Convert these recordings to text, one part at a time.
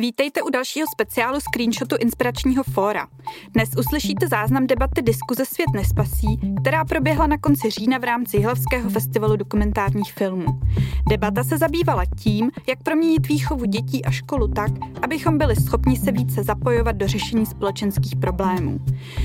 Vítejte u dalšího speciálu screenshotu Inspiračního fóra. Dnes uslyšíte záznam debaty Diskuze Svět nespasí, která proběhla na konci října v rámci Jihlavského festivalu dokumentárních filmů. Debata se zabývala tím, jak proměnit výchovu dětí a školu tak, abychom byli schopni se více zapojovat do řešení společenských problémů.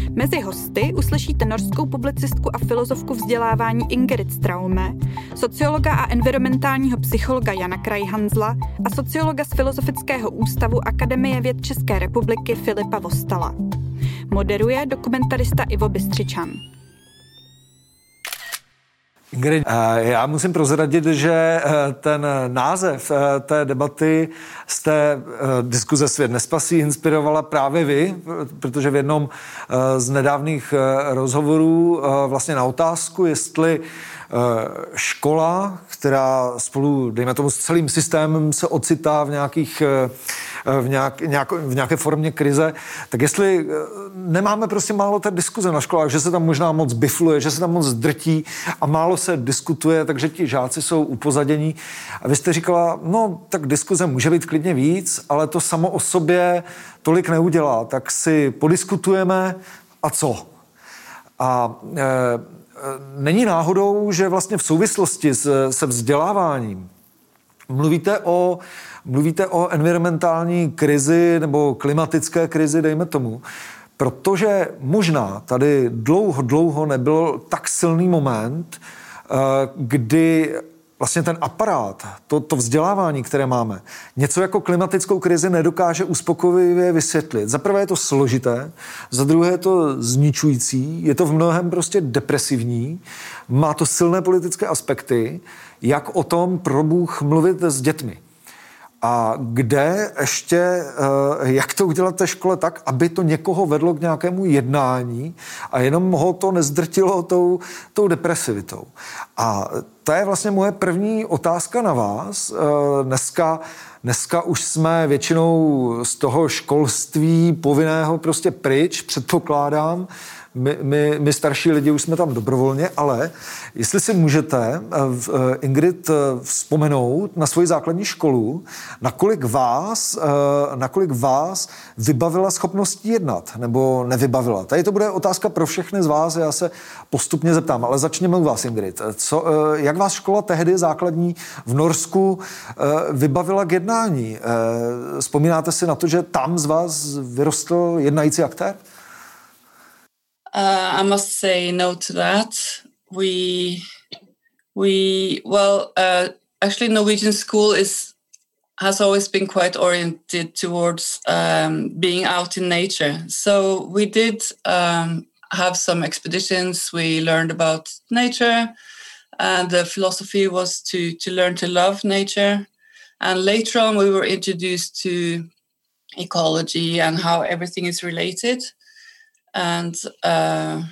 Mezi hosty uslyšíte norskou publicistku a filozofku vzdělávání Ingrid Straume, sociologa a environmentálního psychologa Jana Krajhanzla a sociologa z Filozofického ústavu Ústavu Akademie věd České republiky Filipa Vostala. Moderuje dokumentarista Ivo Bystřičan. Ingrid, eh, já musím prozradit, že eh, ten název eh, té debaty z té diskuze Svět nespasí inspirovala právě vy, protože v jednom z nedávných rozhovorů vlastně na otázku, jestli škola, která spolu, dejme tomu, s celým systémem se ocitá v nějakých v, nějak, nějak, v nějaké formě krize, tak jestli eh, nemáme prostě málo té diskuze na školách, že se tam možná moc bifluje, že se tam moc drtí a málo se diskutuje, takže ti žáci jsou upozadění. A vy jste říkala, no tak diskuze může být klidně víc, ale to samo o sobě tolik neudělá, tak si podiskutujeme a co? A e, není náhodou, že vlastně v souvislosti s, se vzděláváním mluvíte o Mluvíte o environmentální krizi nebo klimatické krizi, dejme tomu, protože možná tady dlouho, dlouho nebyl tak silný moment, eh, kdy vlastně ten aparát, to, to vzdělávání, které máme, něco jako klimatickou krizi nedokáže uspokojivě vysvětlit. Za prvé je to složité, za druhé je to zničující, je to v mnohem prostě depresivní, má to silné politické aspekty, jak o tom pro Bůh mluvit s dětmi. A kde ještě, eh, jak to udělat té škole tak, aby to někoho vedlo k nějakému jednání a jenom ho to nezdrtilo tou, tou depresivitou. A to je vlastně moje první otázka na vás. Eh, dneska, dneska už jsme většinou z toho školství povinného prostě pryč, předpokládám, my, my, my starší lidi už jsme tam dobrovolně, ale jestli si můžete, eh, eh, Ingrid, eh, vzpomenout na svoji základní školu, nakolik vás, nakolik vás vybavila schopností jednat, nebo nevybavila. Tady to bude otázka pro všechny z vás, já se postupně zeptám, ale začněme u vás, Ingrid. Co, jak vás škola tehdy základní v Norsku vybavila k jednání? Vzpomínáte si na to, že tam z vás vyrostl jednající aktér? Uh, I must say no to that. We we well uh, actually Norwegian school is has always been quite oriented towards um, being out in nature. So we did um, have some expeditions. We learned about nature, and the philosophy was to to learn to love nature. And later on, we were introduced to ecology and how everything is related and uh,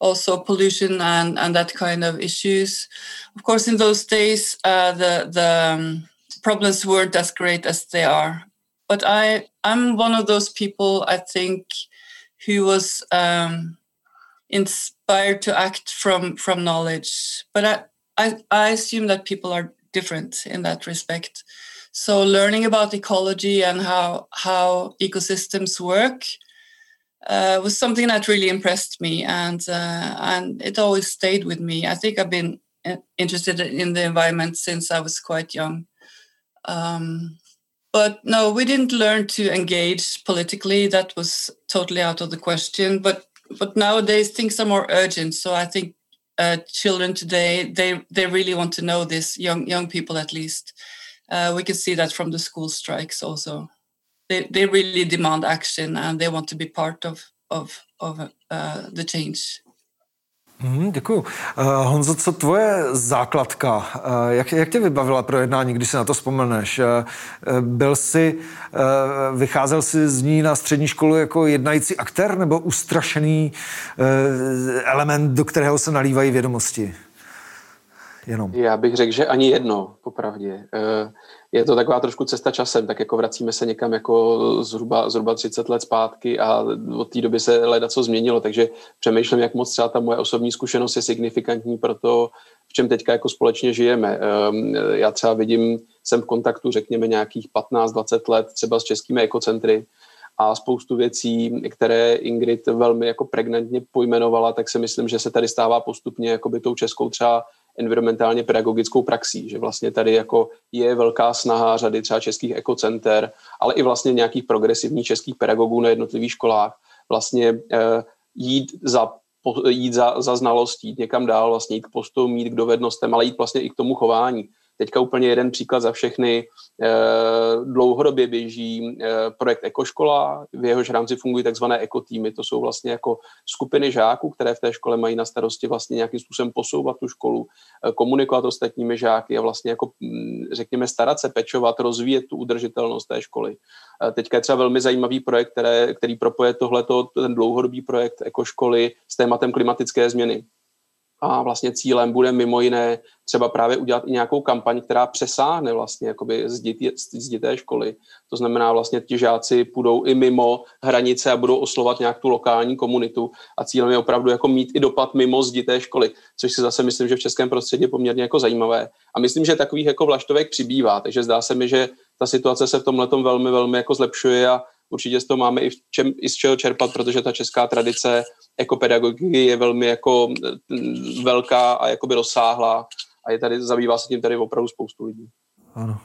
also pollution and, and that kind of issues. Of course, in those days, uh, the the um, problems weren't as great as they are. But I I'm one of those people I think who was um, inspired to act from from knowledge. But I, I I assume that people are different in that respect. So learning about ecology and how how ecosystems work uh, was something that really impressed me, and uh, and it always stayed with me. I think I've been uh, interested in the environment since I was quite young. Um, but no, we didn't learn to engage politically. That was totally out of the question. But but nowadays things are more urgent. So I think uh, children today they they really want to know this. Young young people at least. Uh, we can see that from the school strikes also they, they really demand action and they want to be part of of of uh, the change. Mm, děkuju. Uh, Honzo, co tvoje základka? Uh, jak, jak tě vybavila pro jednání, když si na to vzpomeneš? Uh, byl jsi, uh, vycházel jsi z ní na střední školu jako jednající aktér nebo ustrašený uh, element, do kterého se nalívají vědomosti? jenom? Já bych řekl, že ani jedno, popravdě. Eh, je to taková trošku cesta časem, tak jako vracíme se někam jako zhruba, zhruba 30 let zpátky a od té doby se leda co změnilo, takže přemýšlím, jak moc třeba ta moje osobní zkušenost je signifikantní pro to, v čem teďka jako společně žijeme. Ehm, já třeba vidím, jsem v kontaktu, řekněme, nějakých 15-20 let třeba s českými ekocentry, a spoustu věcí, které Ingrid velmi jako pregnantně pojmenovala, tak si myslím, že se tady stává postupně jako by tou českou třeba environmentálně pedagogickou praxí, že vlastně tady jako je velká snaha řady třeba českých ekocenter, ale i vlastně nějakých progresivních českých pedagogů na jednotlivých školách vlastně eh, jít za jít za, za znalostí, jít někam dál, vlastně jít k postům, jít k dovednostem, ale jít vlastně i k tomu chování. Teďka úplně jeden příklad za všechny. Eh, dlouhodobě běží eh, projekt Ekoškola, v jehož rámci fungují takzvané ekotýmy. To jsou vlastně jako skupiny žáků, které v té škole mají na starosti vlastně nějakým způsobem posouvat tu školu, eh, komunikovat ostatními žáky a vlastně jako, hm, řekněme, starat se, pečovat, rozvíjet tu udržitelnost té školy. Teďka je třeba velmi zajímavý projekt, které, který propoje tohleto, ten dlouhodobý projekt Ekoškoly s tématem klimatické změny a vlastně cílem bude mimo jiné třeba právě udělat i nějakou kampaň, která přesáhne vlastně jakoby z, dětí, z děté školy. To znamená vlastně ti žáci půjdou i mimo hranice a budou oslovat nějak tu lokální komunitu a cílem je opravdu jako mít i dopad mimo z děté školy, což si zase myslím, že v českém prostředí je poměrně jako zajímavé. A myslím, že takových jako vlaštovek přibývá, takže zdá se mi, že ta situace se v tomhle velmi, velmi jako zlepšuje a určitě z toho máme i, v čem, i z čeho čerpat, protože ta česká tradice ekopedagogiky je velmi jako mm, velká a jakoby rozsáhlá a je tady, zabývá se tím tady opravdu spoustu lidí. Ano.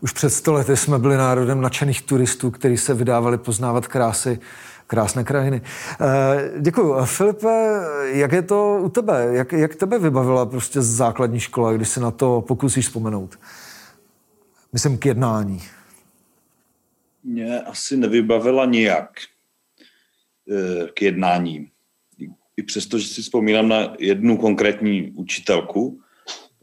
Už před sto lety jsme byli národem nadšených turistů, kteří se vydávali poznávat krásy krásné krajiny. Eh, děkuji. Filipe, jak je to u tebe? Jak, jak tebe vybavila prostě základní škola, když se na to pokusíš vzpomenout? Myslím k jednání mě asi nevybavila nijak eh, k jednání. I přesto, že si vzpomínám na jednu konkrétní učitelku,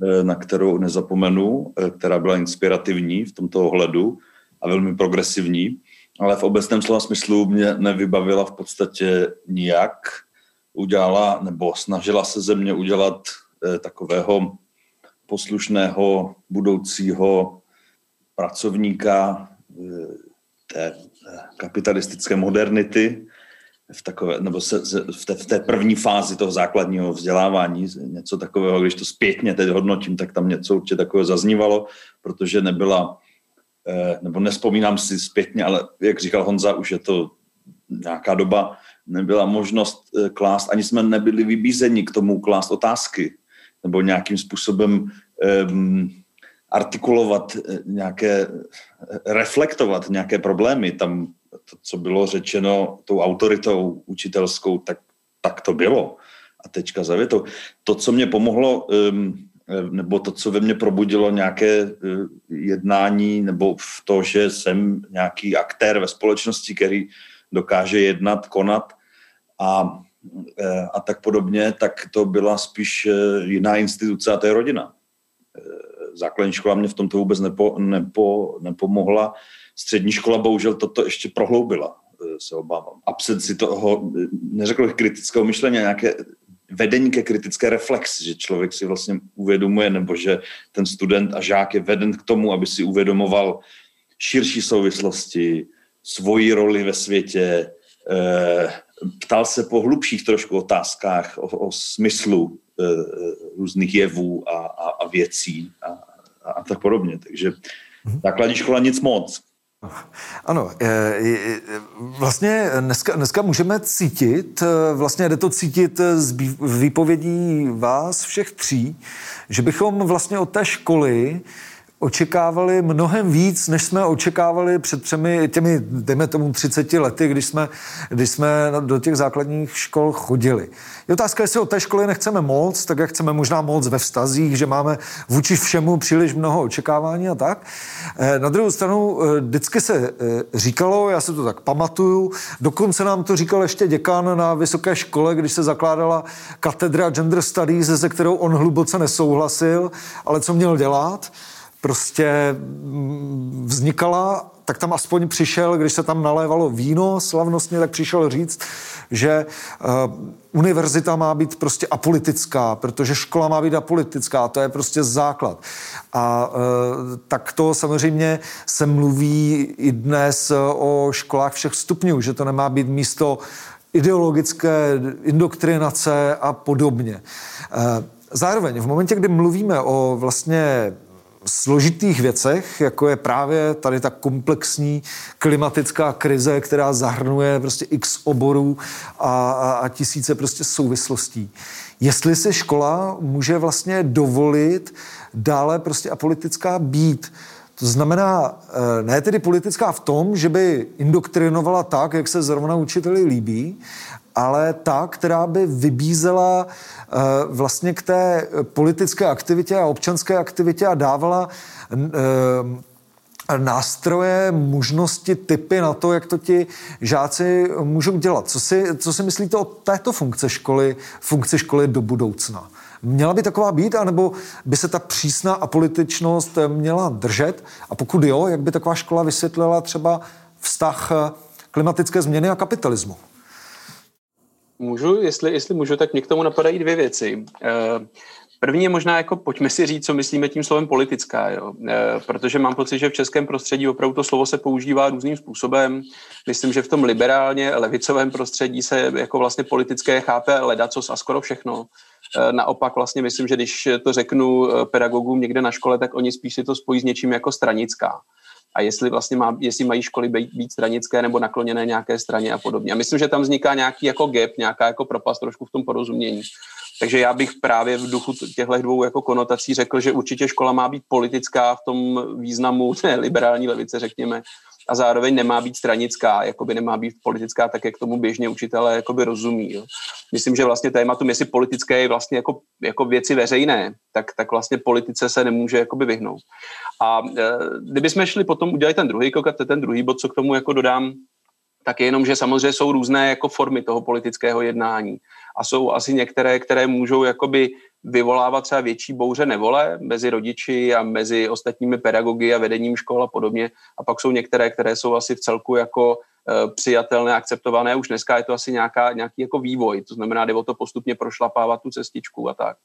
eh, na kterou nezapomenu, eh, která byla inspirativní v tomto ohledu a velmi progresivní, ale v obecném slova smyslu mě nevybavila v podstatě nijak. Udělala nebo snažila se ze mě udělat takového poslušného budoucího pracovníka, té eh, kapitalistické modernity, v takové, nebo se, se, v, té, v té první fázi toho základního vzdělávání, něco takového, když to zpětně teď hodnotím, tak tam něco určitě takového zaznívalo, protože nebyla, eh, nebo nespomínám si zpětně, ale jak říkal Honza, už je to nějaká doba, nebyla možnost eh, klást, ani jsme nebyli vybízeni k tomu klást otázky, nebo nějakým způsobem um, artikulovat eh, nějaké, eh, reflektovat nějaké problémy. Tam to, co bylo řečeno tou autoritou učitelskou, tak, tak to bylo. A tečka za větou. To, co mě pomohlo, ehm, eh, nebo to, co ve mně probudilo nějaké jednání, nebo v to, že jsem nějaký aktér ve společnosti, který dokáže jednat, konat a, a tak podobně, tak to byla spíš jiná instituce a to je rodina základní škola mě v tomto vůbec nepo, nepo, nepomohla. Střední škola bohužel toto ještě prohloubila, eh, se obávám. Absenci toho, neřekl bych kritického myšlení, nějaké vedení ke kritické reflexi, že člověk si vlastně uvědomuje, nebo že ten student a žák je veden k tomu, aby si uvědomoval širší souvislosti, svoji roli ve světě, eh, ptal se po hlubších trošku otázkách o, o smyslu e, různých jevů a, a, a věcí a, a, a tak podobně. Takže mhm. základní škola nic moc. Ano, vlastně dneska, dneska můžeme cítit, vlastně jde to cítit z výpovědí vás všech tří, že bychom vlastně od té školy očekávali mnohem víc, než jsme očekávali před třemi, těmi, dejme tomu, 30 lety, když jsme, když jsme do těch základních škol chodili. Je otázka, jestli od té školy nechceme moc, tak jak chceme možná moc ve vztazích, že máme vůči všemu příliš mnoho očekávání a tak. Eh, na druhou stranu eh, vždycky se eh, říkalo, já se to tak pamatuju, dokonce nám to říkal ještě děkan na vysoké škole, když se zakládala katedra gender studies, se kterou on hluboce nesouhlasil, ale co měl dělat? Prostě vznikala tak tam aspoň přišel, když se tam nalévalo víno slavnostně, tak přišel říct, že uh, univerzita má být prostě apolitická, protože škola má být apolitická, to je prostě základ. A uh, tak to samozřejmě se mluví i dnes o školách všech stupňů, že to nemá být místo ideologické indoktrinace a podobně. Zároveň v momentě, kdy mluvíme o vlastně složitých věcech, jako je právě tady ta komplexní klimatická krize, která zahrnuje prostě x oborů a, a, a tisíce prostě souvislostí. Jestli se škola může vlastně dovolit dále prostě apolitická být, to znamená, eh, ne tedy politická v tom, že by indoktrinovala tak, jak se zrovna učiteli líbí, ale ta, která by vybízela eh, vlastně k té politické aktivitě a občanské aktivitě a dávala eh, nástroje, možnosti, typy na to, jak to ti žáci můžou dělat. Co si, co si myslíte o této funkce školy, funkci školy do budoucna? Měla by taková být, anebo by se ta přísná apolitičnost měla držet? A pokud jo, jak by taková škola vysvětlila třeba vztah klimatické změny a kapitalismu? Můžu, jestli, jestli můžu, tak mě k tomu napadají dvě věci. Eh, první je možná jako, pojďme si říct, co myslíme tím slovem politická, jo? Eh, protože mám pocit, že v českém prostředí opravdu to slovo se používá různým způsobem. Myslím, že v tom liberálně levicovém prostředí se jako vlastně politické chápe ledacos a skoro všechno. Eh, naopak vlastně myslím, že když to řeknu pedagogům někde na škole, tak oni spíš si to spojí s něčím jako stranická a jestli vlastně má, jestli mají školy být, být stranické nebo nakloněné nějaké straně a podobně. A myslím, že tam vzniká nějaký jako gap, nějaká jako propast trošku v tom porozumění. Takže já bych právě v duchu těchto dvou jako konotací řekl, že určitě škola má být politická v tom významu ne, liberální levice, řekněme, a zároveň nemá být stranická, jakoby nemá být politická, tak jak tomu běžně učitelé jakoby rozumí. Jo. Myslím, že vlastně tématum, jestli politické je vlastně jako, jako věci veřejné, tak, tak vlastně politice se nemůže jakoby vyhnout. A e, kdybychom šli potom udělat ten druhý krok a ten druhý bod, co k tomu jako dodám, tak je jenom, že samozřejmě jsou různé jako formy toho politického jednání. A jsou asi některé, které můžou jakoby vyvolávat třeba větší bouře nevole mezi rodiči a mezi ostatními pedagogy a vedením škol a podobně. A pak jsou některé, které jsou asi v celku jako e, přijatelné, akceptované. Už dneska je to asi nějaká, nějaký jako vývoj, to znamená, jde o to postupně prošlapávat tu cestičku a tak.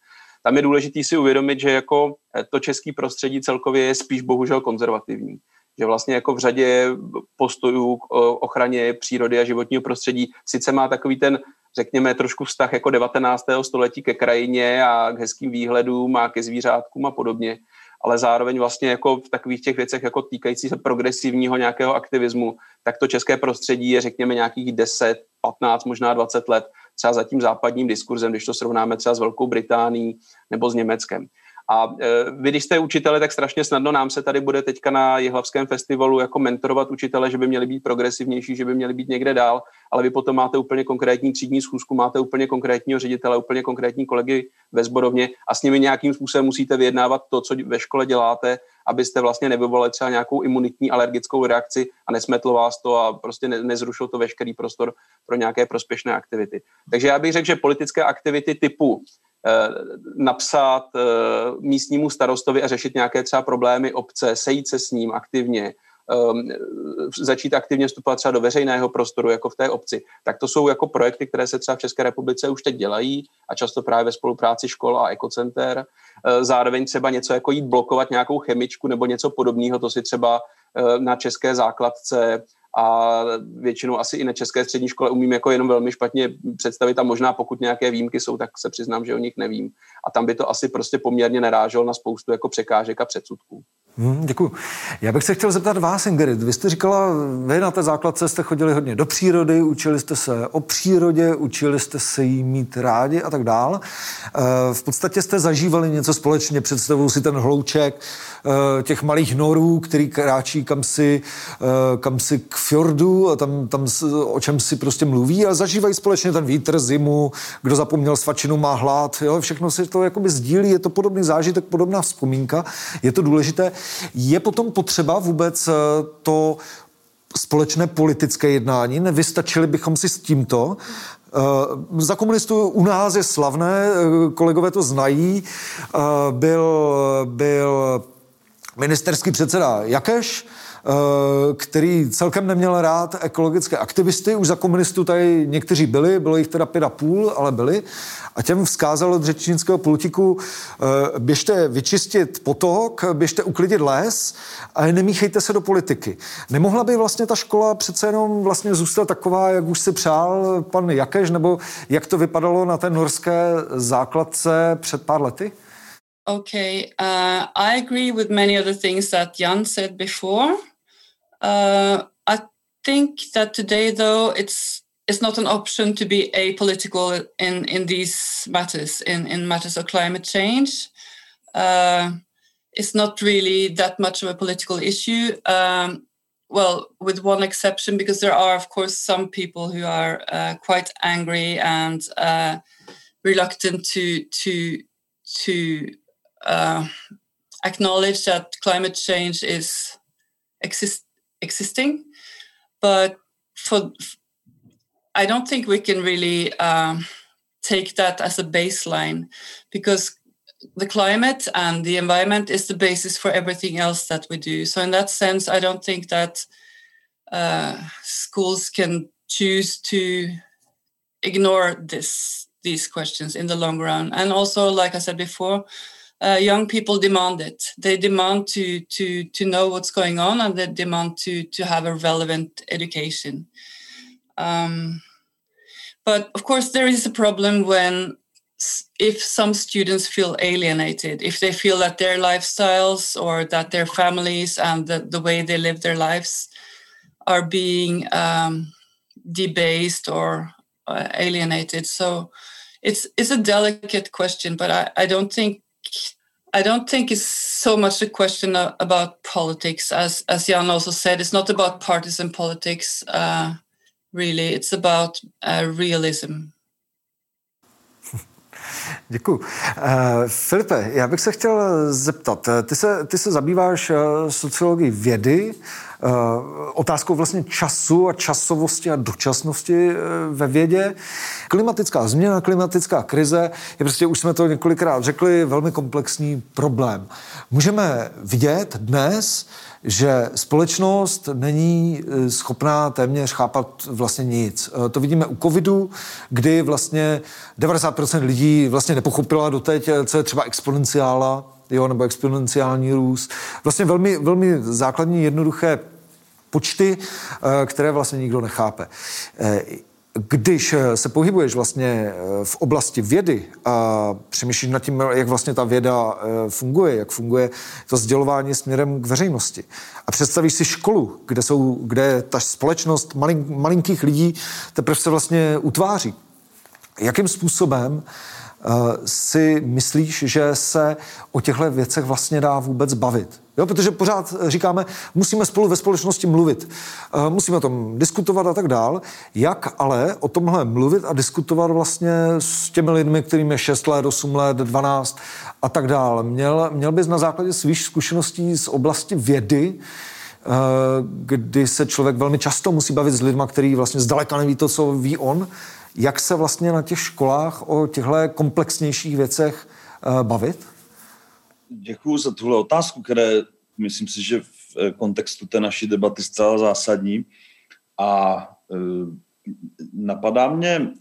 Tam je důležité si uvědomit, že jako e, to český prostředí celkově je spíš bohužel konzervativní že vlastně jako v řadě postojů k ochraně přírody a životního prostředí sice má takový ten řekněme, trošku vztah jako 19. století ke krajině a k hezkým výhledům a ke zvířátkům a podobně, ale zároveň vlastně jako v takových těch věcech jako týkající se progresivního nějakého aktivismu, tak to české prostředí je řekněme nějakých 10, 15, možná 20 let třeba za tím západním diskurzem, když to srovnáme třeba s Velkou Británií nebo s Německem. A e, vy, když jste učitele, tak strašně snadno nám se tady bude teďka na Jihlavském festivalu jako mentorovat učitele, že by měli být progresivnější, že by měli být někde dál, ale vy potom máte úplně konkrétní třídní schůzku, máte úplně konkrétního ředitele, úplně konkrétní kolegy ve zborovně a s nimi nějakým způsobem musíte vyjednávat to, co ve škole děláte, abyste vlastně nevyvolali třeba nějakou imunitní alergickou reakci a nesmetlo vás to a prostě ne, nezrušil to veškerý prostor pro nějaké prospěšné aktivity. Takže já bych řekl, že politické aktivity typu napsat eh, místnímu starostovi a řešit nějaké třeba problémy obce, sejít se s ním aktivně, ehm, začít aktivně vstupovat třeba do veřejného prostoru, jako v té obci, tak to jsou jako projekty, které se třeba v České republice už teď dělají a často právě ve spolupráci škol a ekocenter. Eh, zároveň třeba něco jako jít blokovat nějakou chemičku nebo něco podobného, to si třeba na české základce a většinou asi i na české střední škole umím jako jenom velmi špatně představit a možná pokud nějaké výjimky jsou, tak se přiznám, že o nich nevím. A tam by to asi prostě poměrně naráželo na spoustu jako překážek a předsudků. Hmm, děkuji. Já bych se chtěl zeptat vás, Ingrid. Vy jste říkala, vy na té základce jste chodili hodně do přírody, učili jste se o přírodě, učili jste se jí mít rádi a tak dál. Eh, v podstatě jste zažívali něco společně. Představuju si ten hlouček eh, těch malých norů, který kráčí kam si, eh, kam si k fjordu, a tam, tam o čem si prostě mluví a zažívají společně ten vítr, zimu, kdo zapomněl svačinu, má hlad. Jo? Všechno si to jakoby sdílí, je to podobný zážitek, podobná vzpomínka. Je to důležité. Je potom potřeba vůbec eh, to společné politické jednání? Nevystačili bychom si s tímto? Uh, za komunistů u nás je slavné, uh, kolegové to znají, byl, byl ministerský předseda Jakeš, který celkem neměl rád ekologické aktivisty. Už za komunistů tady někteří byli, bylo jich teda pět a půl, ale byli. A těm vzkázal od řečnického politiku, běžte vyčistit potok, běžte uklidit les a nemíchejte se do politiky. Nemohla by vlastně ta škola přece jenom vlastně zůstat taková, jak už si přál pan Jakeš, nebo jak to vypadalo na té norské základce před pár lety? Okay, uh, I agree with many of the things that Jan said before. Uh, I think that today, though, it's it's not an option to be apolitical in in these matters, in in matters of climate change. Uh, it's not really that much of a political issue. Um, well, with one exception, because there are, of course, some people who are uh, quite angry and uh, reluctant to to to uh, acknowledge that climate change is exist existing, but for I don't think we can really um, take that as a baseline because the climate and the environment is the basis for everything else that we do. So in that sense, I don't think that uh, schools can choose to ignore this these questions in the long run. And also, like I said before, uh, young people demand it. They demand to to to know what's going on, and they demand to to have a relevant education. Um, but of course, there is a problem when if some students feel alienated, if they feel that their lifestyles or that their families and the, the way they live their lives are being um, debased or uh, alienated. So it's it's a delicate question, but I, I don't think I don't think it's so much a question about politics, as as Jan also said. It's not about partisan politics, uh, really. It's about uh, realism. Děkuji. Uh, Filipe, já bych se chtěl zeptat, ty se, ty se zabýváš uh, sociologií vědy, otázkou vlastně času a časovosti a dočasnosti uh, ve vědě. Klimatická změna, klimatická krize je prostě, už jsme to několikrát řekli, velmi komplexní problém. Můžeme vidět dnes, že společnost není e, schopná téměř chápat vlastně nic. To vidíme u covidu, kdy vlastně 90% lidí vlastně nepochopila doteď, co je třeba exponenciála, jo, nebo exponenciální růst. Vlastně velmi, velmi základní, jednoduché počty, které vlastně nikdo nechápe když eh, se pohybuješ vlastně eh, v oblasti vědy a přemýšlíš nad tím, jak vlastně ta věda eh, funguje, jak funguje to sdělování směrem k veřejnosti a představíš si školu, kde, jsou, kde ta společnost malin, malinkých lidí teprve se vlastně utváří. Jakým způsobem Eh, si myslíš, že se o těchto věcech vlastně dá vůbec bavit? Jo, protože pořád říkáme, musíme spolu ve společnosti mluvit, eh, musíme o tom diskutovat a tak dál. Jak ale o tomhle mluvit a diskutovat vlastně s těmi lidmi, kterým je 6 let, 8 let, 12 a tak dál? Měl, měl bys na základě svých zkušeností z oblasti vědy eh, kdy se člověk velmi často musí bavit s lidmi, který vlastně zdaleka neví to, co ví on, jak se vlastně na těch školách o těchto komplexnějších věcech eh, bavit? Děkuji za tuhle otázku, které myslím si, že v eh, kontextu té naší debaty zcela zásadní. A eh, napadá mě,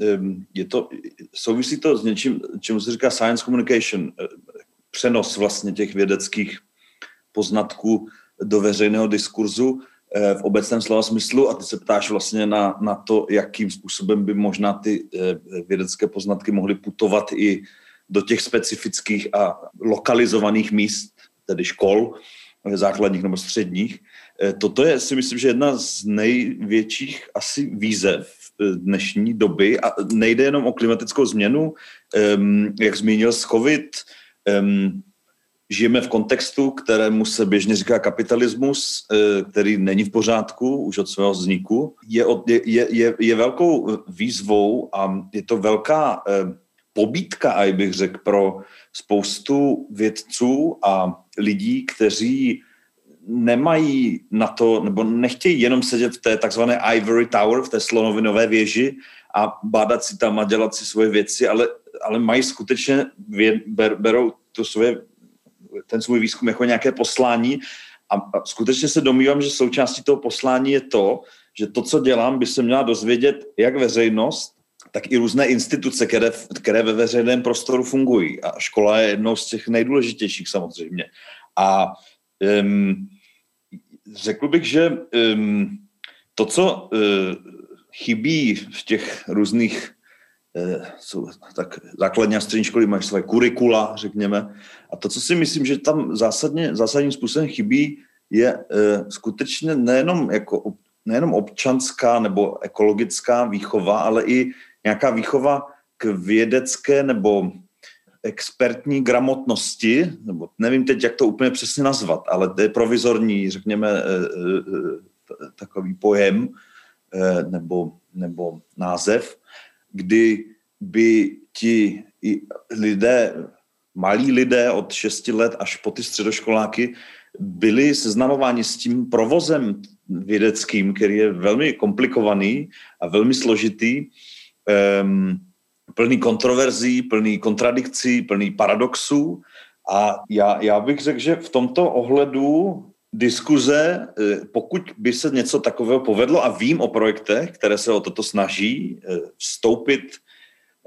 je to, souvisí to s něčím, čemu se říká science communication, přenos vlastně těch vědeckých poznatků do veřejného diskurzu. Eh, v obecném slova smyslu a ty se ptáš vlastně na, na to, jakým způsobem by možná ty eh, vědecké poznatky mohly putovat i do těch specifických a lokalizovaných míst, tedy škol, eh, základních nebo středních. Toto je si myslím, že jedna z největších asi výzev dnešní doby a nejde jenom o klimatickou změnu, jak zmínil s COVID, žijeme v kontextu, kterému se běžně říká kapitalismus, eh, který není v pořádku už od svého vzniku. Je, je, je, je velkou výzvou a je to velká eh, pobítka, a bych řekl, pro spoustu vědců a lidí, kteří nemají na to, nebo nechtějí jenom sedět v té takzvané Ivory Tower, v té slonovinové věži a bádat si tam a dělat si svoje věci, ale, ale mají skutečně, ber, berou to svoje ten svůj výzkum jako nějaké poslání a, skutečně se domývám, že součástí toho poslání je to, že to, co dělám, by se měla dozvědět jak veřejnost, tak i různé instituce, které, které ve veřejném prostoru fungují. A škola je jednou z těch nejdůležitějších samozřejmě. A um, řekl bych, že um, to, co uh, chybí v těch různých jsou tak základní a střední školy mají své kurikula, řekněme. A to, co si myslím, že tam zásadně, zásadním způsobem chybí, je uh, skutečně nejenom, jako, nejenom občanská nebo ekologická výchova, ale i nějaká výchova k vědecké nebo expertní gramotnosti, nebo nevím teď, jak to úplně přesně nazvat, ale to je provizorní, řekněme, eh, eh, takový pojem eh, nebo, nebo název, kdy by ti lidé, malí lidé od 6 let až po ty středoškoláky byli seznamováni s tím provozem vědeckým, který je velmi komplikovaný a velmi složitý, um, plný kontroverzí, plný kontradikcí, plný paradoxů. A já, já bych řekl, že v tomto ohledu diskuze, eh, pokud by se něco takového povedlo, a vím o projektech, které se o toto snaží, eh, vstoupit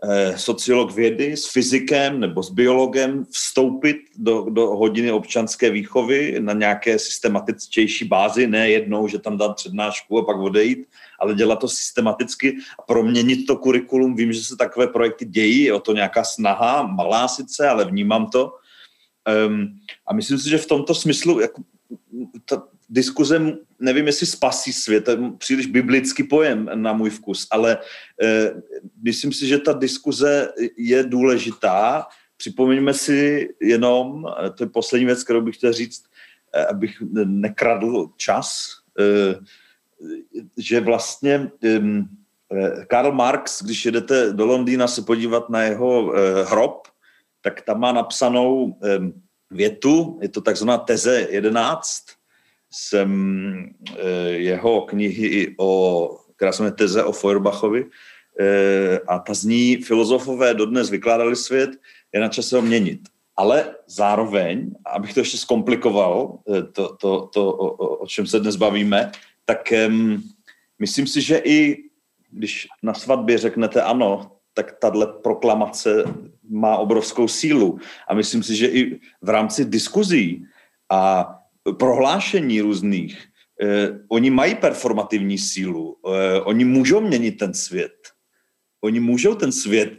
eh, sociolog vědy s fyzikem nebo s biologem, vstoupit do, do hodiny občanské výchovy na nějaké systematičtější bázi, ne jednou, že tam dát přednášku a pak odejít, ale dělat to systematicky a proměnit to kurikulum. Vím, že se takové projekty dějí, je o to nějaká snaha, malá sice, ale vnímám to. Um, a myslím si, že v tomto smyslu jako, ta diskuze, nevím, jestli spasí svět, to je příliš biblický pojem na můj vkus, ale uh, myslím si, že ta diskuze je důležitá. Připomeňme si jenom, to je poslední věc, kterou bych chtěl říct, eh, abych nekradl čas, uh, že vlastně Karl Marx, když jedete do Londýna se podívat na jeho hrob, tak tam má napsanou větu, je to takzvaná teze 11, jsem uh, jeho knihy o, která se jmenuje teze o Feuerbachovi, uh, a ta zní, filozofové dodnes vykládali svět, je na čase ho měnit. Ale zároveň, abych to ještě zkomplikoval, to, to, to o, o čem se dnes bavíme, tak um, myslím si, že i když na svatbě řeknete ano, tak tahle proklamace má obrovskou sílu. A myslím si, že i v rámci diskuzí a prohlášení různých, eh, oni mají performativní sílu. Eh, oni můžou měnit ten svět. Oni můžou ten svět,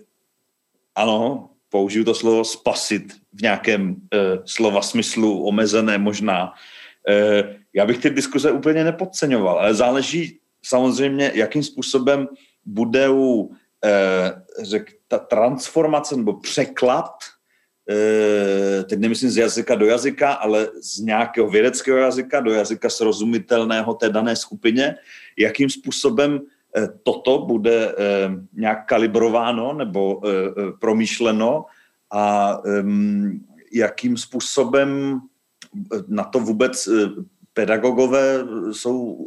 ano, použiju to slovo spasit v nějakém eh, slova smyslu omezené možná, eh, já bych ty diskuze úplně nepodceňoval, ale záleží samozřejmě, jakým způsobem budou eh, řek, ta transformace nebo překlad, teď nemyslím z jazyka do jazyka, ale z nějakého vědeckého jazyka do jazyka srozumitelného té dané skupině, jakým způsobem eh, toto bude eh, nějak kalibrováno nebo eh, eh promýšleno a eh, jakým způsobem na to vůbec eh, pedagogové jsou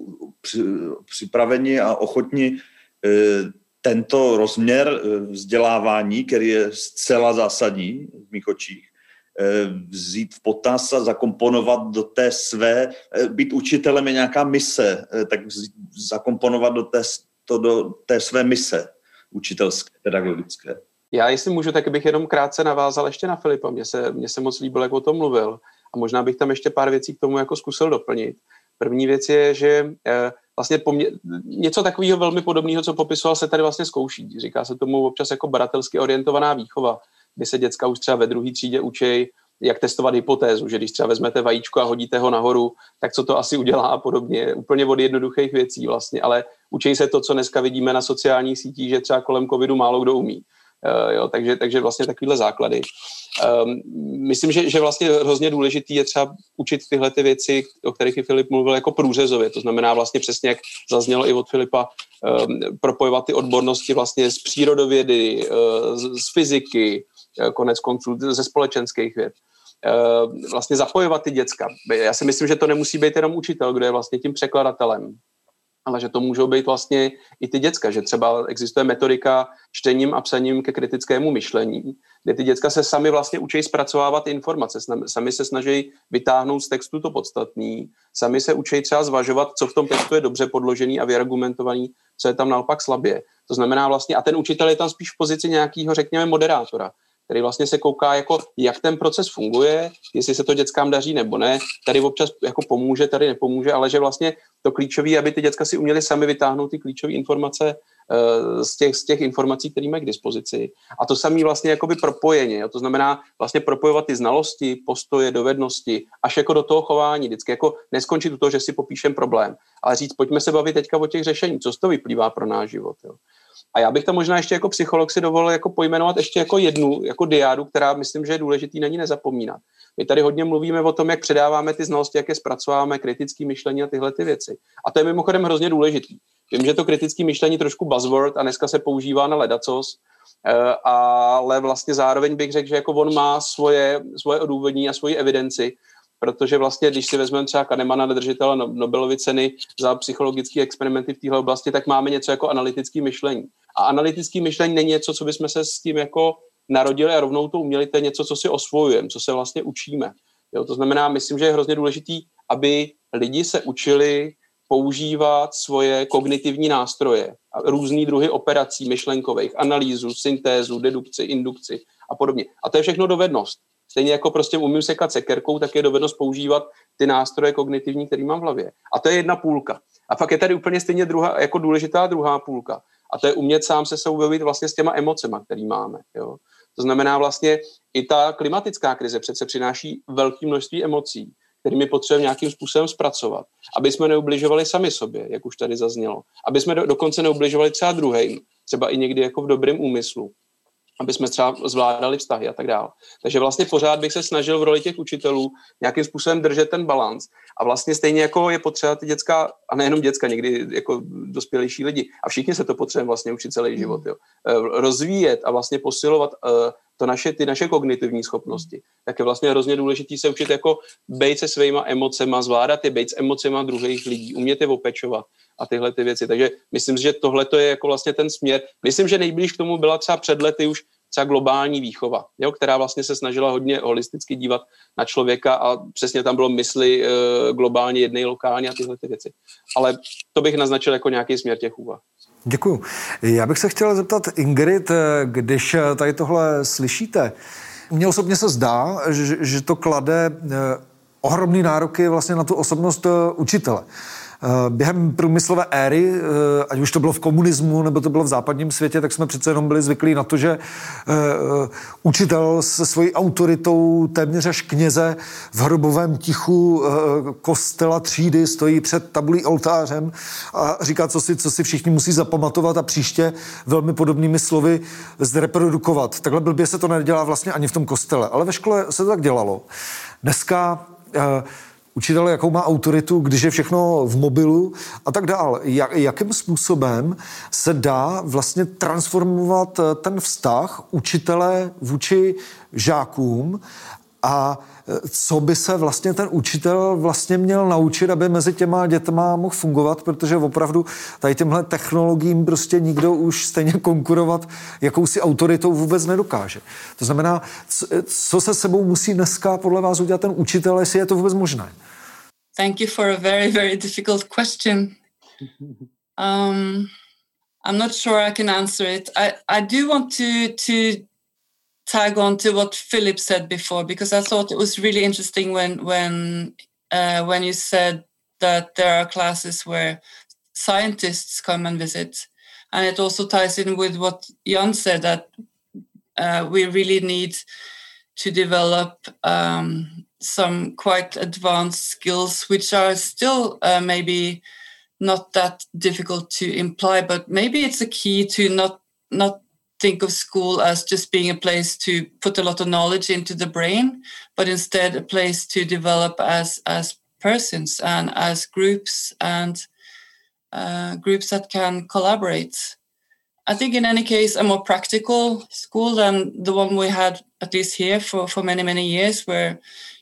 při, připraveni a ochotni eh, tento rozměr eh, vzdělávání, který je zcela zásadní v mých očích, eh, vzít v potaz a zakomponovat do té své, být učitelem je nějaká mise, tak zakomponovat do té, to do té své mise učitelské, pedagogické. Já, jestli můžu, tak bych jenom krátce navázal ještě na Filipa. Mně se, mně se moc líbilo, jak o tom mluvil. A možná bych tam ještě pár věcí k tomu jako zkusil doplnit. První věc je, že eh, vlastně pomě- něco takového velmi podobného, co popisoval, se tady vlastně zkouší. Říká se tomu občas jako baratelsky orientovaná výchova, kdy se děcka už třeba ve druhé třídě učí, jak testovat hypotézu, že když třeba vezmete vajíčko a hodíte ho nahoru, tak co to asi udělá a podobně. Úplně od jednoduchých věcí vlastně, ale učí se to, co dneska vidíme na sociálních sítích, že třeba kolem covidu málo kdo umí. Uh, jo, takže, takže vlastně takovýhle základy. Um, myslím, že, že vlastně hrozně důležitý je třeba učit tyhle ty věci, o kterých i Filip mluvil, jako průřezově. To znamená vlastně přesně, jak zaznělo i od Filipa, um, propojovat ty odbornosti vlastně z přírodovědy, uh, z, z fyziky, uh, konec konců ze společenských věd. Uh, vlastně zapojovat ty děcka. Já si myslím, že to nemusí být jenom učitel, kdo je vlastně tím překladatelem ale že to můžou být vlastně i ty děcka, že třeba existuje metodika čtením a psaním ke kritickému myšlení, kde ty děcka se sami vlastně učí zpracovávat informace, sami se snaží vytáhnout z textu to podstatný, sami se učí třeba zvažovat, co v tom textu je dobře podložený a vyargumentovaný, co je tam naopak slabě. To znamená vlastně, a ten učitel je tam spíš v pozici nějakého, řekněme, moderátora, který vlastně se kouká, jako, jak ten proces funguje, jestli se to dětskám daří nebo ne. Tady občas jako pomůže, tady nepomůže, ale že vlastně to klíčové, aby ty děcka si uměli sami vytáhnout ty klíčové informace uh, z, těch, z těch informací, které mají k dispozici. A to samé vlastně jakoby propojeně. Jo? To znamená vlastně propojovat ty znalosti, postoje, dovednosti až jako do toho chování. Vždycky jako neskončit u toho, že si popíšem problém, ale říct, pojďme se bavit teďka o těch řešení, co z toho vyplývá pro náš život. Jo? A já bych tam možná ještě jako psycholog si dovolil jako pojmenovat ještě jako jednu, jako diádu, která myslím, že je důležitý na ní nezapomínat. My tady hodně mluvíme o tom, jak předáváme ty znalosti, jak je zpracováváme, kritické myšlení a tyhle ty věci. A to je mimochodem hrozně důležitý. Vím, že to kritické myšlení trošku buzzword a dneska se používá na ledacos, eh, ale vlastně zároveň bych řekl, že jako on má svoje, svoje odůvodní a svoji evidenci protože vlastně, když si vezmeme třeba Kahnemana, držitele no- Nobelovy ceny za psychologické experimenty v téhle oblasti, tak máme něco jako analytické myšlení. A analytické myšlení není něco, co bychom se s tím jako narodili a rovnou to uměli, to je něco, co si osvojujeme, co se vlastně učíme. Jo, to znamená, myslím, že je hrozně důležitý, aby lidi se učili používat svoje kognitivní nástroje, různý druhy operací myšlenkových, analýzu, syntézu, dedukci, indukci a podobně. A to je všechno dovednost. Stejně jako prostě umím sekat sekerkou, tak je dovednost používat ty nástroje kognitivní, které mám v hlavě. A to je jedna půlka. A pak je tady úplně stejně druhá, jako důležitá druhá půlka. A to je umět sám se soubavit vlastně s těma emocema, které máme. Jo. To znamená vlastně i ta klimatická krize přece přináší velké množství emocí, kterými potřebujeme nějakým způsobem zpracovat, aby jsme neubližovali sami sobě, jak už tady zaznělo, aby jsme do, dokonce neubližovali třeba druhým, třeba i někdy jako v dobrém úmyslu aby jsme třeba zvládali vztahy a tak dále. Takže vlastně pořád bych se snažil v roli těch učitelů nějakým způsobem držet ten balans. A vlastně stejně jako je potřeba ty děcka, a nejenom děcka, někdy jako dospělejší lidi, a všichni se to potřebujeme vlastně učit celý život, jo. Eh, rozvíjet a vlastně posilovat uh, to naše, ty naše kognitivní schopnosti, tak je vlastně hrozně důležité se učit jako bejt se svýma emocema, zvládat je, bejt s emocema druhých lidí, umět je opečovat a tyhle ty věci. Takže myslím, že tohle je jako vlastně ten směr. Myslím, že nejblíž k tomu byla třeba před lety už třeba globální výchova, jo, která vlastně se snažila hodně holisticky dívat na člověka a přesně tam bylo mysli e, globálně jednej lokálně a tyhle ty věci. Ale to bych naznačil jako nějaký směr těch úvah. Děkuju. Já bych se chtěl zeptat Ingrid, eh, když eh, tady tohle slyšíte, mně osobně se zdá, že, že to klade ohromný nároky vlastně na tu osobnost učitele. Eh, během průmyslové éry, eh, ať už to bylo v komunismu nebo to bylo v západním světě, tak jsme přece jenom byli zvyklí na to, že eh, učitel se svojí autoritou téměř až kněze v hrobovém tichu kostela třídy stojí před tabulí oltářem a říká, co si, co si všichni musí zapamatovat a příště velmi podobnými slovy zreprodukovat. Takhle blbě se to nedělá vlastně ani v tom kostele, ale ve škole se to tak dělalo. Dneska učitel, jakou má autoritu, když je všechno v mobilu a tak dál. Jak, jakým způsobem se dá vlastně transformovat eh, ten vztah učitele vůči žákům a co by se vlastně ten učitel vlastně měl naučit, aby mezi těma dětma mohl fungovat, protože opravdu tady těmhle technologiím prostě nikdo už stejně konkurovat jakousi autoritou vůbec nedokáže. To znamená, co se sebou musí dneska podle vás udělat ten učitel, jestli je to vůbec možné? Thank you for a very, very difficult question. Um, I'm not sure I can answer it. I, I do want to to tag on to what Philip said before because I thought it was really interesting when when uh, when you said that there are classes where scientists come and visit, and it also ties in with what Jan said that uh, we really need to develop um, some quite advanced skills, which are still uh, maybe not that difficult to imply, but maybe it's a key to not not think of school as just being a place to put a lot of knowledge into the brain, but instead a place to develop as as persons and as groups and uh, groups that can collaborate. I think in any case, a more practical school than the one we had at least here for, for many, many years, where,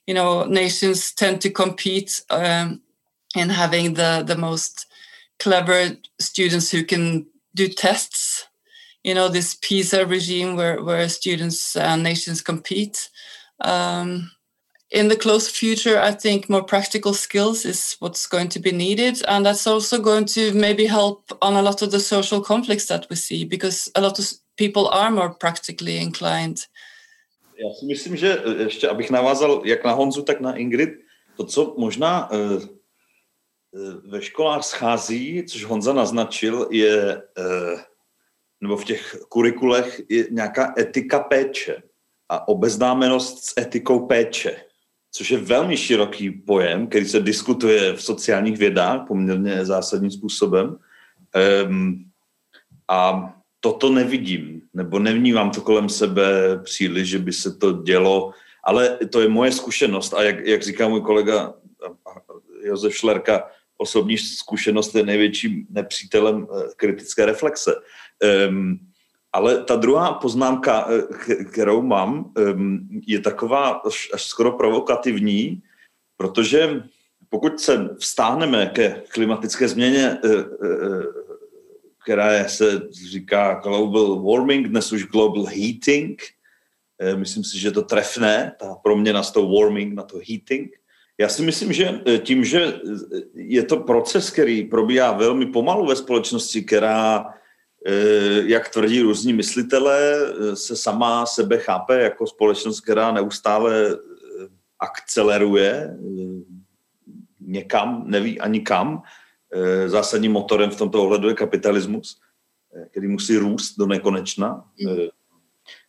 you know, nations tend to compete um, in having the, the most clever students who can do tests. You know, this PISA regime where, where students and nations compete. Um, in the close future, I think more practical skills is what's going to be needed. And that's also going to maybe help on a lot of the social conflicts that we see because a lot of people are more practically inclined. Já si myslím, že eh, ještě abych navázal jak na Honzu, tak na Ingrid, to, co možná uh, ve školách schází, což Honza naznačil, je, nebo v těch kurikulech je nějaká etika péče a obeznámenost s etikou péče což je velmi široký pojem, který se diskutuje v sociálních vědách poměrně zásadním způsobem. Um, a toto nevidím, nebo nevnímám to kolem sebe příliš, že by se to dělo, ale to je moje zkušenost a jak, jak říká můj kolega Josef Šlerka, osobní zkušenost je největším nepřítelem eh, kritické reflexe. Um, ale ta druhá poznámka, eh, kterou mám, je taková až, skoro provokativní, protože pokud se vstáhneme ke klimatické změně, eh, která se říká global warming, dnes už global heating, myslím si, že to trefné, ta proměna z toho warming na to heating. Já si myslím, že tím, že je to proces, který probíhá velmi pomalu ve společnosti, která Eh, jak tvrdí různí myslitelé, eh, se sama sebe chápe jako společnost, která neustále eh, akceleruje někam, neví ani kam. Zásadním motorem v tomto ohledu je kapitalismus, který musí růst do nekonečna.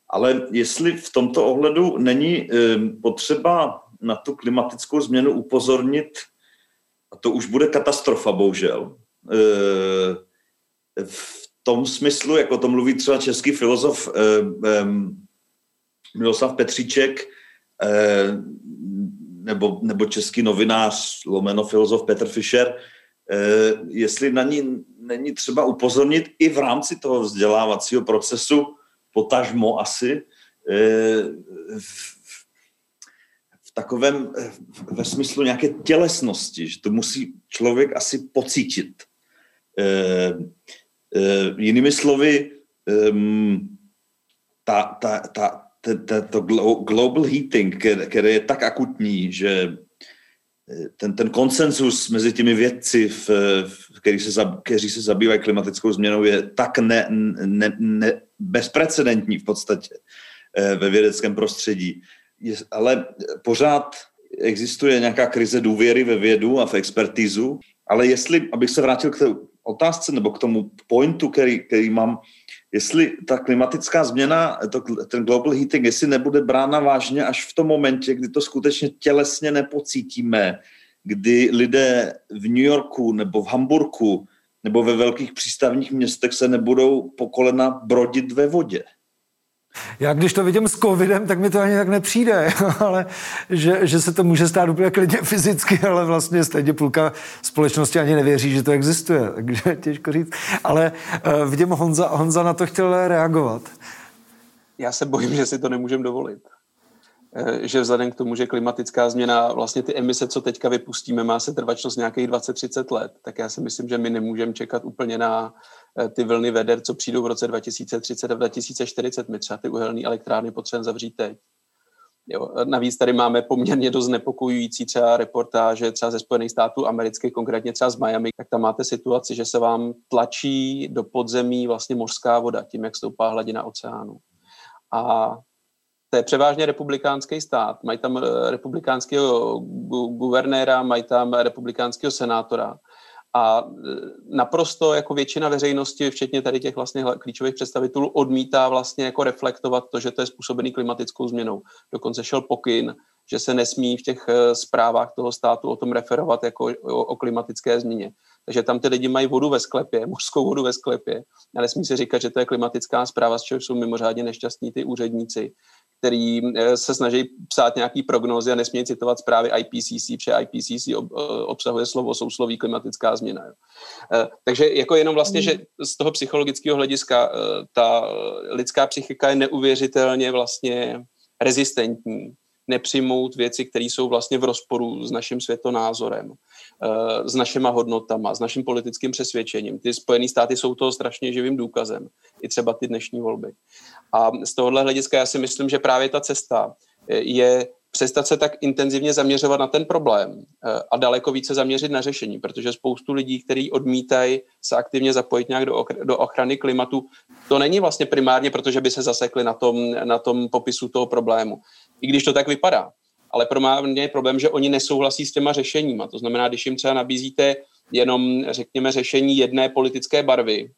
Ale jestli v tomto ohledu není potřeba na tu klimatickou změnu upozornit, a to už bude katastrofa, bohužel, v tom smyslu, jako to mluví třeba český filozof eh, eh, Miloslav Petříček, nebo, nebo český novinář, lomeno filozof Petr Fischer, jestli na ní není třeba upozornit i v rámci toho vzdělávacího procesu, potažmo asi, takovém, eh, ve smyslu nějaké tělesnosti, že to musí člověk asi pocítit. Eh, Uh, jinými slovy, um, ta, ta, ta, ta, to global heating, který je tak akutní, že ten, ten konsenzus mezi těmi vědci, v, v, který se, kteří se zabývají klimatickou změnou, je tak ne, ne, ne, bezprecedentní v podstatě ve vědeckém prostředí. Je, ale pořád existuje nějaká krize důvěry ve vědu a v expertizu, ale jestli, abych se vrátil k té otázce nebo k tomu pointu, který, který mám, jestli ta klimatická změna, to, ten global heating, jestli nebude brána vážně až v tom momentě, kdy to skutečně tělesně nepocítíme, kdy lidé v New Yorku nebo v Hamburku nebo ve velkých přístavních městech se nebudou po kolena brodit ve vodě. Já když to vidím s covidem, tak mi to ani tak nepřijde, ale že, že se to může stát úplně klidně fyzicky, ale vlastně stejně půlka společnosti ani nevěří, že to existuje, takže těžko říct. Ale uh, vidím, Honza, Honza na to chtěl reagovat. Já se bojím, že si to nemůžeme dovolit. Eh, že vzhledem k tomu, že klimatická změna, vlastně ty emise, co teďka vypustíme, má se trvačnost nějakých 20-30 let, tak já si myslím, že my nemůžeme čekat úplně na ty vlny veder, co přijdou v roce 2030 a 2040. My třeba ty uhelné elektrárny potřebujeme zavřít teď. Jo, navíc tady máme poměrně dost nepokojující třeba reportáže třeba ze Spojených států amerických, konkrétně třeba z Miami, tak tam máte situaci, že se vám tlačí do podzemí vlastně mořská voda tím, jak stoupá hladina oceánu. A to je převážně republikánský stát. Mají tam eh, republikánského guvernéra, mají tam republikánského senátora a e, naprosto jako většina veřejnosti, včetně tady těch vlastně klíčových představitelů, odmítá vlastně jako reflektovat to, že to je způsobený klimatickou změnou. Dokonce šel pokyn, že se nesmí v těch e, zprávách toho státu o tom referovat jako o, o klimatické změně. Takže tam ty lidi mají vodu ve sklepě, mořskou vodu ve sklepě a nesmí se říkat, že to je klimatická zpráva, z čeho jsou mimořádně nešťastní ty úředníci, který eh, se snaží psát nějaký prognózy a nesmějí citovat zprávy IPCC, protože IPCC eh, obsahuje slovo sousloví klimatická změna. Eh, takže jako jenom vlastně, že z toho psychologického hlediska ta lidská psychika je neuvěřitelně vlastně rezistentní nepřijmout věci, které jsou vlastně v rozporu s naším světonázorem, eh, s našima hodnotama, s naším politickým přesvědčením. Ty Spojené státy jsou toho strašně živým důkazem, i třeba ty dnešní volby. A z tohohle hlediska já si myslím, že právě ta cesta je přestat se tak intenzivně zaměřovat na ten problém eh, a daleko více zaměřit na řešení, protože spoustu lidí, kteří odmítají se aktivně zapojit nějak do, do ochrany klimatu, to není vlastně primárně, protože by se zasekli na tom, na tom popisu toho problému. I když to tak vypadá. Ale pro mě je problém, že oni nesouhlasí s těma řešeníma. To znamená, když jim třeba nabízíte jenom, řekněme, řešení jedné politické barvy,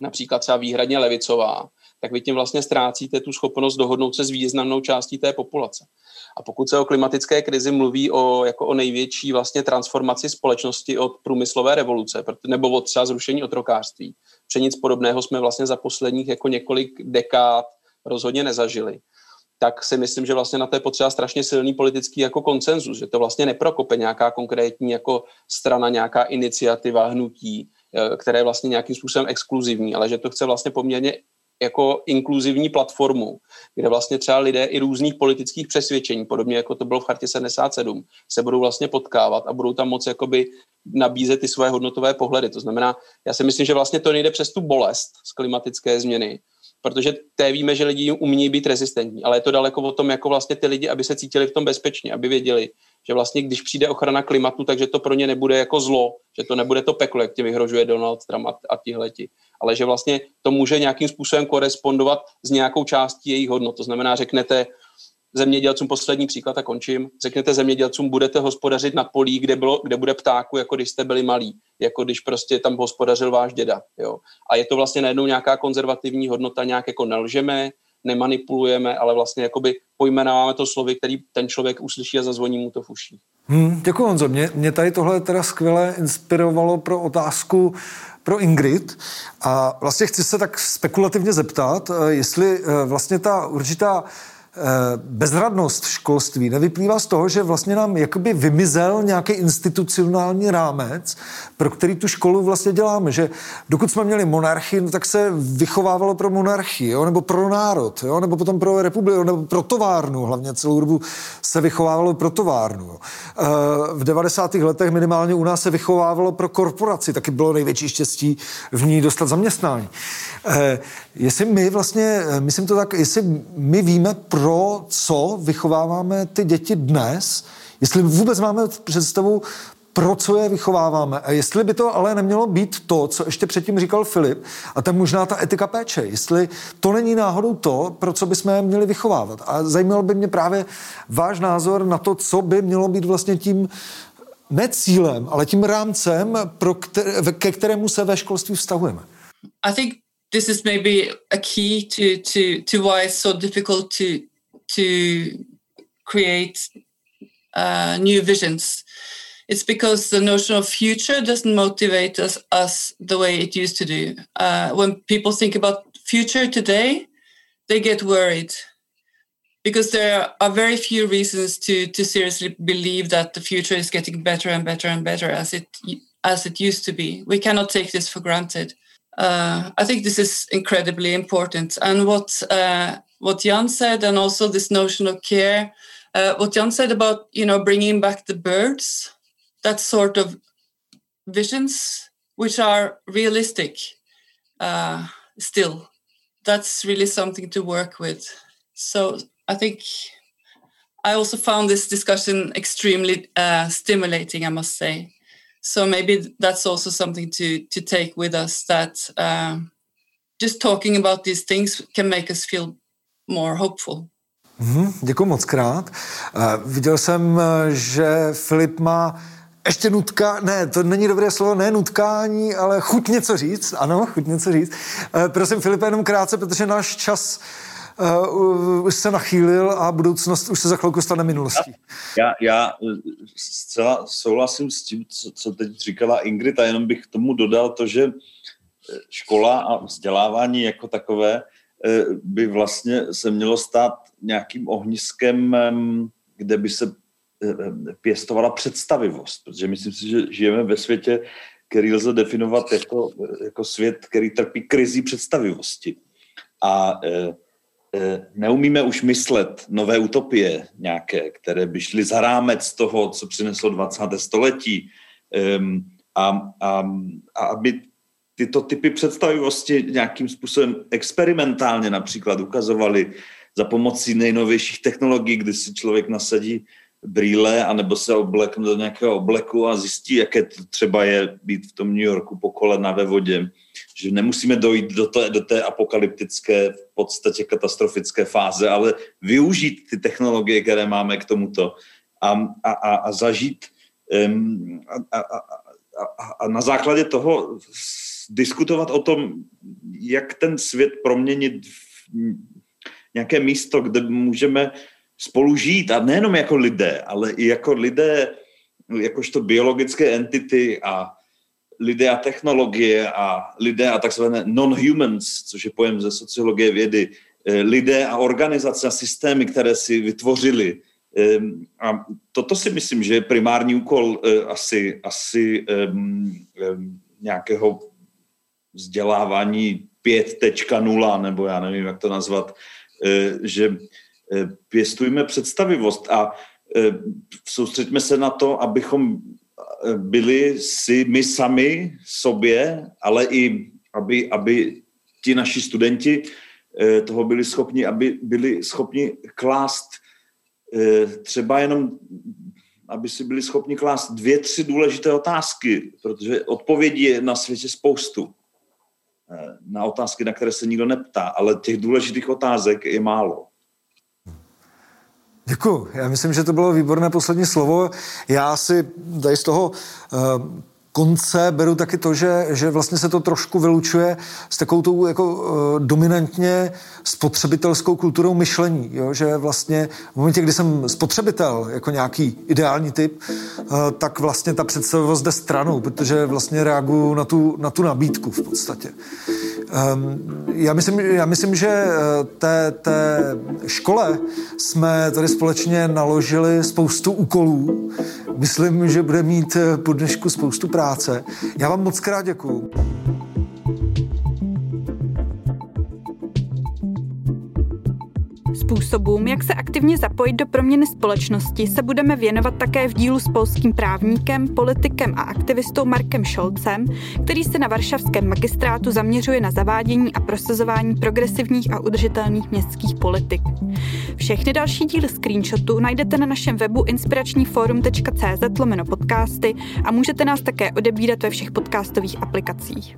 například třeba výhradně levicová, tak vy tím vlastně ztrácíte tu schopnost dohodnout se s významnou částí té populace. A pokud se o klimatické krizi mluví o, jako o největší vlastně transformaci společnosti od průmyslové revoluce, nebo od třeba zrušení otrokářství, pře nic podobného jsme vlastně za posledních jako několik dekád rozhodně nezažili, tak si myslím, že vlastně na to je potřeba strašně silný politický jako koncenzus, že to vlastně neprokope nějaká konkrétní jako strana, nějaká iniciativa, hnutí, eh, které je vlastně nějakým způsobem exkluzivní, ale že to chce vlastně poměrně jako inkluzivní platformu, kde vlastně třeba lidé i různých politických přesvědčení, podobně jako to bylo v Chartě 77, se budou vlastně potkávat a budou tam moc jakoby nabízet ty své hodnotové pohledy. To znamená, já si myslím, že vlastně to nejde přes tu bolest z klimatické změny, protože té víme, že lidi umí být rezistentní, ale je to daleko o tom, jako vlastně ty lidi, aby se cítili v tom bezpečně, aby věděli, že vlastně když přijde ochrana klimatu, takže to pro ně nebude jako zlo, že to nebude to peklo, jak ti vyhrožuje Donald Trump a, a tihleti, ale že vlastně to může nějakým způsobem korespondovat s nějakou částí jejich hodnot. To znamená, řeknete, zemědělcům, poslední příklad a končím, řeknete zemědělcům, budete hospodařit na polí, kde, bylo, kde bude ptáku, jako když jste byli malí, jako když prostě tam hospodařil váš děda. Jo. A je to vlastně najednou nějaká konzervativní hodnota, nějak jako nelžeme, nemanipulujeme, ale vlastně jakoby pojmenováme to slovy, který ten člověk uslyší a zazvoní mu to v uších. Hmm, děkuji, Honzo. Mě, mě tady tohle teda skvěle inspirovalo pro otázku pro Ingrid. A vlastně chci se tak spekulativně zeptat, eh, jestli eh, vlastně ta určitá bezradnost v školství nevyplývá z toho, že vlastně nám jakoby vymizel nějaký institucionální rámec, pro který tu školu vlastně děláme, že dokud jsme měli monarchii, no tak se vychovávalo pro monarchii, jo, nebo pro národ, jo, nebo potom pro republiku, nebo pro továrnu, hlavně celou dobu se vychovávalo pro továrnu. Jo. Eh, v 90. letech minimálně u nás se vychovávalo pro korporaci, taky bylo největší štěstí v ní dostat zaměstnání. Eh, jestli my vlastně, myslím to tak, jestli my víme, pro co vychováváme ty děti dnes, jestli vůbec máme představu, pro co je vychováváme. A jestli by to ale nemělo být to, co ještě předtím říkal Filip, a tam možná ta etika péče, jestli to není náhodou to, pro co bychom je měli vychovávat. A zajímal by mě právě váš názor na to, co by mělo být vlastně tím ne cílem, ale tím rámcem, pro které, ke kterému se ve školství vztahujeme. I think this is maybe a key to, to, to why it's so difficult to to create uh, new visions. It's because the notion of future doesn't motivate us, us the way it used to do. Uh, when people think about future today, they get worried because there are very few reasons to to seriously believe that the future is getting better and better and better as it as it used to be. We cannot take this for granted. Uh, I think this is incredibly important. And what uh, what Jan said, and also this notion of care. Uh, what Jan said about you know bringing back the birds, that sort of visions which are realistic uh, still. That's really something to work with. So I think I also found this discussion extremely uh, stimulating. I must say. So maybe that's also something to to take with us. That uh, just talking about these things can make us feel more hopeful. Mm, děkuji moc krát. Uh, viděl jsem, že Filip má ještě nutka, ne, to není dobré slovo, ne nutkání, ale chuť něco říct, ano, chuť něco říct. Uh, prosím Filipe, jenom krátce, protože náš čas uh, už se nachýlil a budoucnost už se za chvilku stane minulostí. Já, já zcela souhlasím s tím, co, co teď říkala Ingrid a jenom bych k tomu dodal to, že škola a vzdělávání jako takové Eh, by vlastně se mělo stát nějakým ohniskem, kde by se eh, pěstovala představivost, protože myslím si, že žijeme ve světě, který lze definovat jako, jako svět, který trpí krizí představivosti. A e, eh, neumíme už myslet nové utopie nějaké, které by šly za rámec toho, co přineslo 20. století ehm, a, a, a aby tyto typy představivosti nějakým způsobem experimentálně například ukazovali za pomocí nejnovějších technologií, kdy si člověk nasadí brýle, anebo se oblekne do nějakého obleku a zjistí, jaké to třeba je být v tom New Yorku po kolena ve vodě. Že nemusíme dojít do té, do té apokalyptické, v podstatě katastrofické fáze, ale využít ty technologie, které máme k tomuto a, a, a, a zažít um, a, a, a, a, a na základě toho diskutovat o tom, jak ten svět proměnit v nějaké místo, kde můžeme spolu žít a nejenom jako lidé, ale i jako lidé, jakožto biologické entity a lidé a technologie a lidé a takzvané non-humans, což je pojem ze sociologie vědy, eh, lidé a organizace a systémy, které si vytvořili. Ehm, a toto si myslím, že je primární úkol eh, asi, asi um, um, nějakého vzdělávání 5.0, nebo já nevím, jak to nazvat, eh, že pěstujme představivost a eh, soustřeďme se na to, abychom eh, byli si my sami sobě, ale i aby, aby ti naši studenti toho byli schopni, aby byli schopni klást třeba jenom, aby si byli schopni klást dvě, tři důležité otázky, protože odpovědí je na světě spoustu. Na otázky, na které se nikdo neptá, ale těch důležitých otázek je málo. Děkuji. Já myslím, že to bylo výborné poslední slovo. Já si tady z toho uh, konce beru taky to, že, že vlastně se to trošku vylučuje s takovou tou jako uh, dominantně spotřebitelskou kulturou myšlení, jo? že vlastně v momentě, kdy jsem spotřebitel jako nějaký ideální typ, uh, tak vlastně ta představivost jde stranou, protože vlastně reaguju na tu, na tu nabídku v podstatě. Um, já, myslím, já myslím, že eh, té, té škole jsme tady společně naložili spoustu úkolů. Myslím, že bude mít eh, po dnešku spoustu práce. Já vám moc krát děkuju. Způsobům, jak se aktivně zapojit do proměny společnosti, se budeme věnovat také v dílu s polským právníkem, politikem a aktivistou Markem Šolcem, který se na varšavském magistrátu zaměřuje na zavádění a prosazování progresivních a udržitelných městských politik. Všechny další díly screenshotu najdete na našem webu inspiračníforum.cz podcasty a můžete nás také odebírat ve všech podcastových aplikacích.